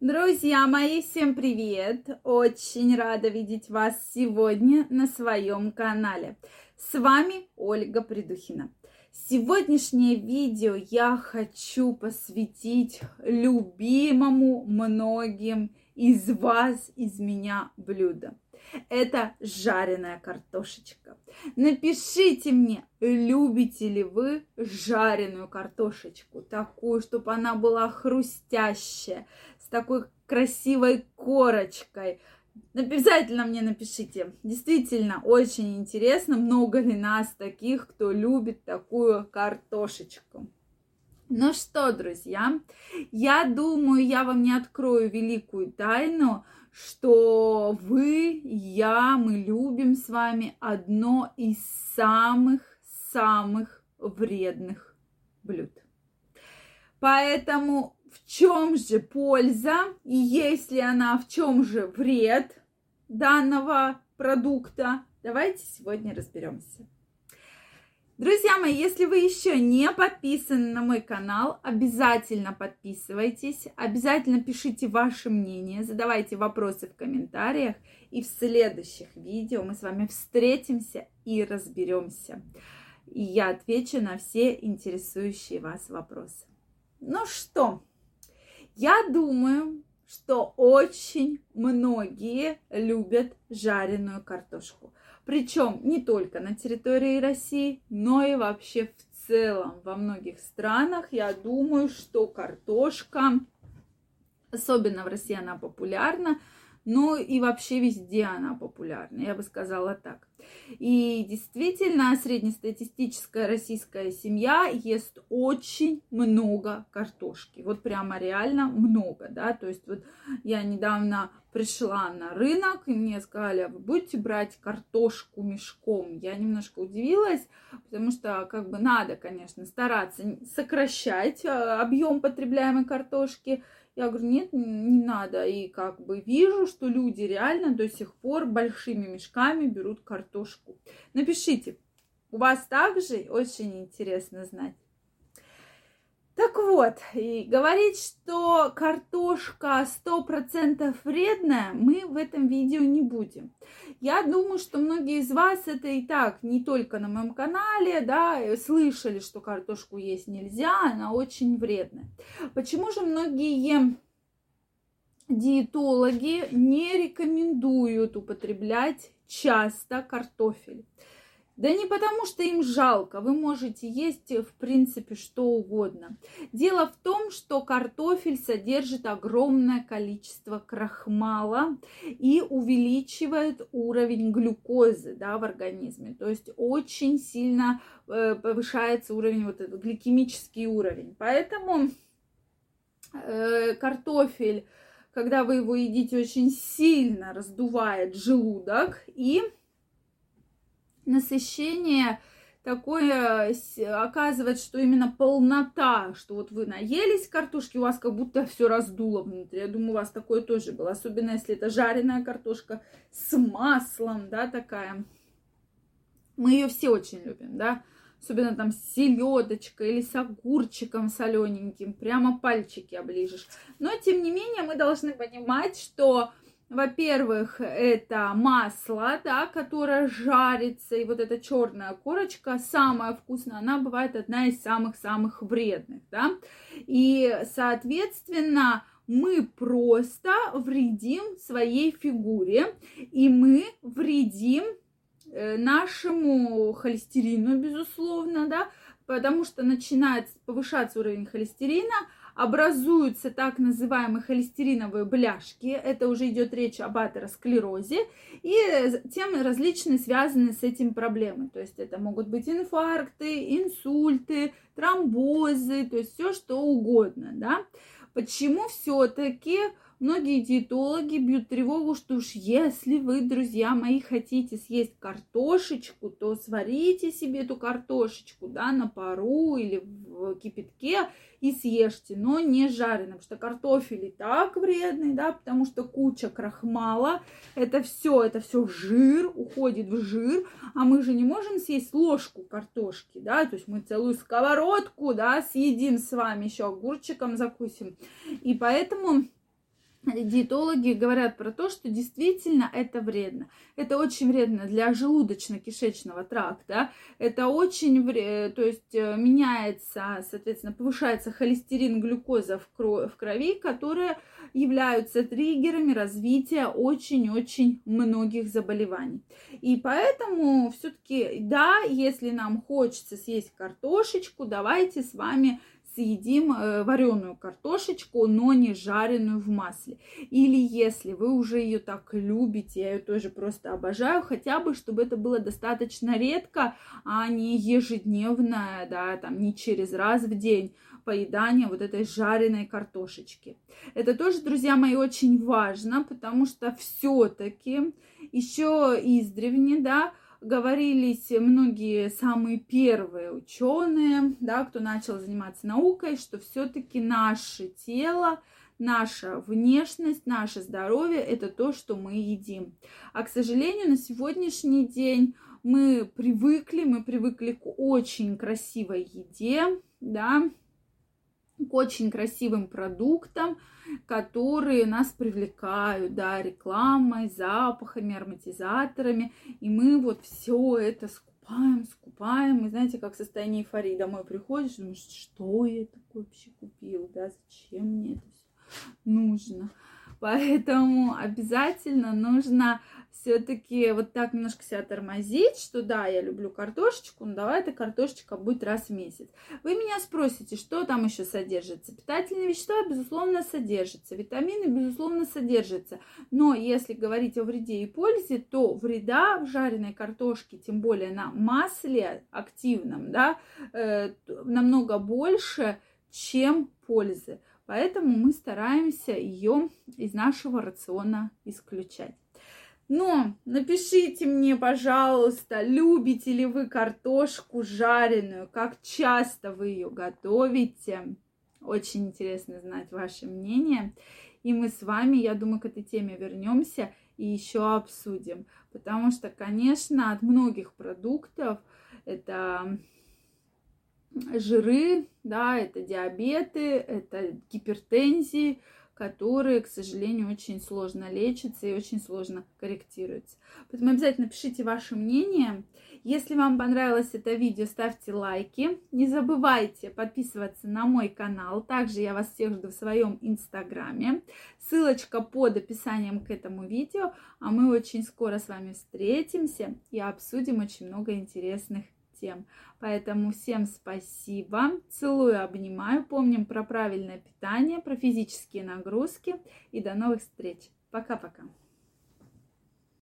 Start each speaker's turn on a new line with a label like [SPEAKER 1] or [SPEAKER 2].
[SPEAKER 1] Друзья мои, всем привет! Очень рада видеть вас сегодня на своем канале. С вами Ольга Придухина. Сегодняшнее видео я хочу посвятить любимому многим из вас, из меня блюду. Это жареная картошечка. Напишите мне, любите ли вы жареную картошечку, такую, чтобы она была хрустящая, с такой красивой корочкой. Обязательно мне напишите. Действительно, очень интересно, много ли нас таких, кто любит такую картошечку. Ну что, друзья, я думаю, я вам не открою великую тайну, что вы, я, мы любим с вами одно из самых-самых вредных блюд. Поэтому в чем же польза и есть ли она в чем же вред данного продукта? Давайте сегодня разберемся. Друзья мои, если вы еще не подписаны на мой канал, обязательно подписывайтесь, обязательно пишите ваше мнение, задавайте вопросы в комментариях, и в следующих видео мы с вами встретимся и разберемся. И я отвечу на все интересующие вас вопросы. Ну что, я думаю, что очень многие любят жареную картошку. Причем не только на территории России, но и вообще в целом во многих странах. Я думаю, что картошка, особенно в России она популярна, но и вообще везде она популярна, я бы сказала так. И действительно, среднестатистическая российская семья ест очень много картошки. Вот прямо реально много, да. То есть вот я недавно пришла на рынок, и мне сказали, «А вы будете брать картошку мешком. Я немножко удивилась, потому что как бы надо, конечно, стараться сокращать э, объем потребляемой картошки, я говорю, нет, не надо. И как бы вижу, что люди реально до сих пор большими мешками берут картошку. Напишите, у вас также очень интересно знать. Так вот, и говорить, что картошка 100% вредная, мы в этом видео не будем. Я думаю, что многие из вас это и так, не только на моем канале, да, слышали, что картошку есть нельзя, она очень вредная. Почему же многие диетологи не рекомендуют употреблять часто картофель? Да не потому, что им жалко, вы можете есть, в принципе, что угодно. Дело в том, что картофель содержит огромное количество крахмала и увеличивает уровень глюкозы да, в организме. То есть очень сильно э, повышается уровень, вот этот гликемический уровень. Поэтому э, картофель, когда вы его едите, очень сильно раздувает желудок и насыщение такое оказывает, что именно полнота, что вот вы наелись картошки, у вас как будто все раздуло внутри. Я думаю, у вас такое тоже было, особенно если это жареная картошка с маслом, да, такая. Мы ее все очень любим, да, особенно там с селедочкой или с огурчиком солененьким, прямо пальчики оближешь. Но, тем не менее, мы должны понимать, что во-первых, это масло, да, которое жарится, и вот эта черная корочка самая вкусная, она бывает одна из самых-самых вредных, да. И, соответственно, мы просто вредим своей фигуре, и мы вредим э, нашему холестерину, безусловно, да, потому что начинает повышаться уровень холестерина, образуются так называемые холестериновые бляшки. Это уже идет речь об атеросклерозе. И тем различные связанные с этим проблемы. То есть это могут быть инфаркты, инсульты, тромбозы, то есть все что угодно. Да? Почему все-таки Многие диетологи бьют тревогу, что уж если вы, друзья мои, хотите съесть картошечку, то сварите себе эту картошечку, да, на пару или в кипятке и съешьте, но не жареным, потому что картофель и так вредный, да, потому что куча крахмала, это все, это все жир, уходит в жир, а мы же не можем съесть ложку картошки, да, то есть мы целую сковородку, да, съедим с вами еще огурчиком закусим, и поэтому диетологи говорят про то, что действительно это вредно. Это очень вредно для желудочно-кишечного тракта. Это очень вредно, то есть э, меняется, соответственно, повышается холестерин, глюкоза в, крови, которые являются триггерами развития очень-очень многих заболеваний. И поэтому все-таки, да, если нам хочется съесть картошечку, давайте с вами съедим э, вареную картошечку, но не жареную в масле. Или если вы уже ее так любите, я ее тоже просто обожаю, хотя бы, чтобы это было достаточно редко, а не ежедневно, да, там не через раз в день поедание вот этой жареной картошечки. Это тоже, друзья мои, очень важно, потому что все-таки еще издревне, да, говорились многие самые первые ученые, да, кто начал заниматься наукой, что все-таки наше тело, наша внешность, наше здоровье – это то, что мы едим. А, к сожалению, на сегодняшний день мы привыкли, мы привыкли к очень красивой еде, да, к очень красивым продуктам, которые нас привлекают, да, рекламой, запахами, ароматизаторами, и мы вот все это скупаем, скупаем, и знаете, как состояние эйфории, домой приходишь, думаешь, что я такое вообще купил, да, зачем мне это все нужно, поэтому обязательно нужно все-таки вот так немножко себя тормозить, что да, я люблю картошечку, но давай эта картошечка будет раз в месяц. Вы меня спросите, что там еще содержится? Питательные вещества, безусловно, содержатся, витамины, безусловно, содержатся. Но если говорить о вреде и пользе, то вреда в жареной картошке, тем более на масле активном, да, э, намного больше, чем пользы. Поэтому мы стараемся ее из нашего рациона исключать. Но напишите мне, пожалуйста, любите ли вы картошку жареную, как часто вы ее готовите. Очень интересно знать ваше мнение. И мы с вами, я думаю, к этой теме вернемся и еще обсудим. Потому что, конечно, от многих продуктов это жиры, да, это диабеты, это гипертензии, которые, к сожалению, очень сложно лечатся и очень сложно корректируются. Поэтому обязательно пишите ваше мнение. Если вам понравилось это видео, ставьте лайки. Не забывайте подписываться на мой канал. Также я вас всех жду в своем инстаграме. Ссылочка под описанием к этому видео. А мы очень скоро с вами встретимся и обсудим очень много интересных тем. Поэтому всем спасибо. Целую, обнимаю. Помним про правильное питание, про физические нагрузки. И до новых встреч. Пока-пока.